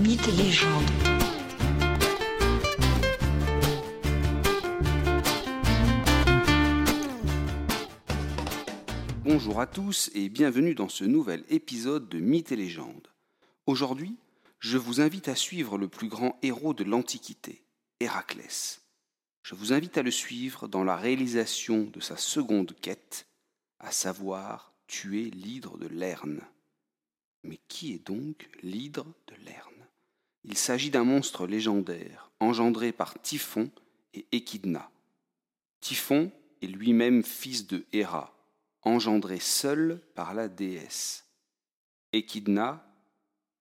Mythes et légendes. Bonjour à tous et bienvenue dans ce nouvel épisode de Mythes et légendes. Aujourd'hui, je vous invite à suivre le plus grand héros de l'Antiquité, Héraclès. Je vous invite à le suivre dans la réalisation de sa seconde quête, à savoir tuer l'hydre de Lerne. Mais qui est donc l'hydre de Lerne? Il s'agit d'un monstre légendaire, engendré par Typhon et Échidna. Typhon est lui-même fils de Héra, engendré seul par la déesse. Échidna,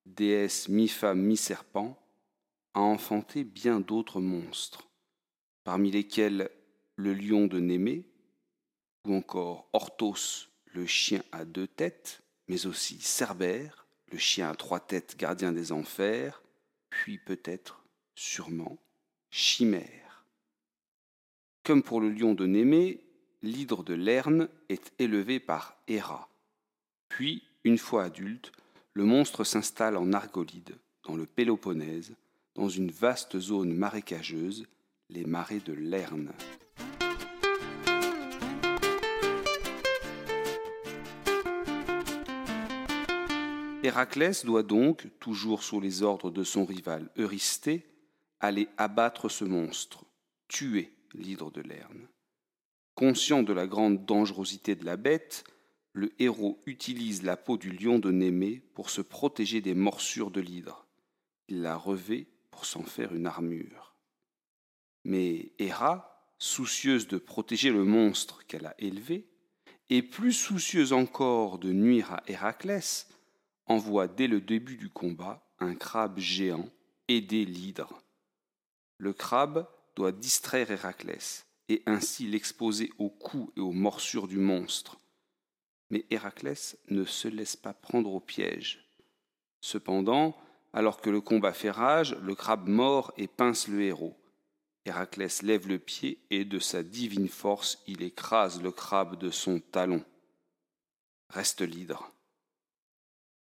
déesse mi-femme mi-serpent, a enfanté bien d'autres monstres, parmi lesquels le lion de Némée, ou encore Orthos, le chien à deux têtes, mais aussi Cerbère, le chien à trois têtes gardien des enfers, peut-être, sûrement, Chimère. Comme pour le lion de Némée, l'hydre de Lerne est élevé par Héra. Puis, une fois adulte, le monstre s'installe en Argolide, dans le Péloponnèse, dans une vaste zone marécageuse, les marais de Lerne. Héraclès doit donc, toujours sous les ordres de son rival Eurysthée, aller abattre ce monstre, tuer l'hydre de Lerne. Conscient de la grande dangerosité de la bête, le héros utilise la peau du lion de Némée pour se protéger des morsures de l'hydre. Il la revêt pour s'en faire une armure. Mais Héra, soucieuse de protéger le monstre qu'elle a élevé, et plus soucieuse encore de nuire à Héraclès, envoie dès le début du combat un crabe géant aider l'hydre. Le crabe doit distraire Héraclès et ainsi l'exposer aux coups et aux morsures du monstre. Mais Héraclès ne se laisse pas prendre au piège. Cependant, alors que le combat fait rage, le crabe mord et pince le héros. Héraclès lève le pied et de sa divine force il écrase le crabe de son talon. Reste l'hydre.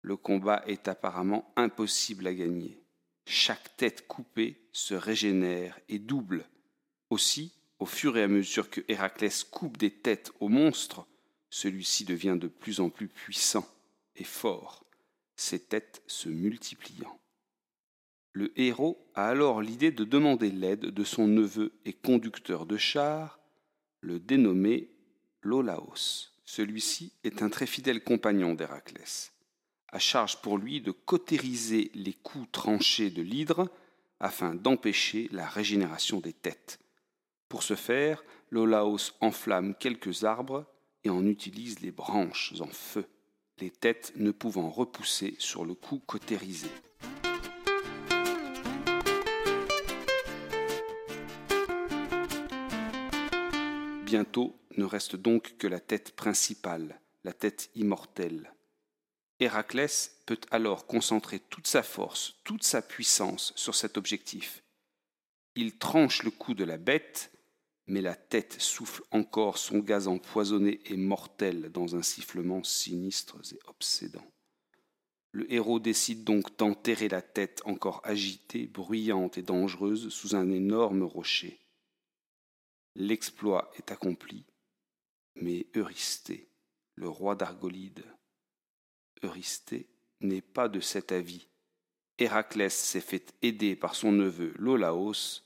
Le combat est apparemment impossible à gagner. Chaque tête coupée se régénère et double. Aussi, au fur et à mesure que Héraclès coupe des têtes au monstre, celui-ci devient de plus en plus puissant et fort, ses têtes se multipliant. Le héros a alors l'idée de demander l'aide de son neveu et conducteur de char, le dénommé Lolaos. Celui-ci est un très fidèle compagnon d'Héraclès à charge pour lui de cautériser les coups tranchés de l'hydre afin d'empêcher la régénération des têtes. Pour ce faire, Lolaos enflamme quelques arbres et en utilise les branches en feu, les têtes ne pouvant repousser sur le coup cautérisé. Bientôt ne reste donc que la tête principale, la tête immortelle. Héraclès peut alors concentrer toute sa force, toute sa puissance sur cet objectif. Il tranche le cou de la bête, mais la tête souffle encore son gaz empoisonné et mortel dans un sifflement sinistre et obsédant. Le héros décide donc d'enterrer la tête encore agitée, bruyante et dangereuse sous un énorme rocher. L'exploit est accompli, mais Eurysthée, le roi d'Argolide, Eurysthée n'est pas de cet avis. Héraclès s'est fait aider par son neveu Lolaos.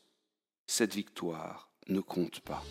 Cette victoire ne compte pas.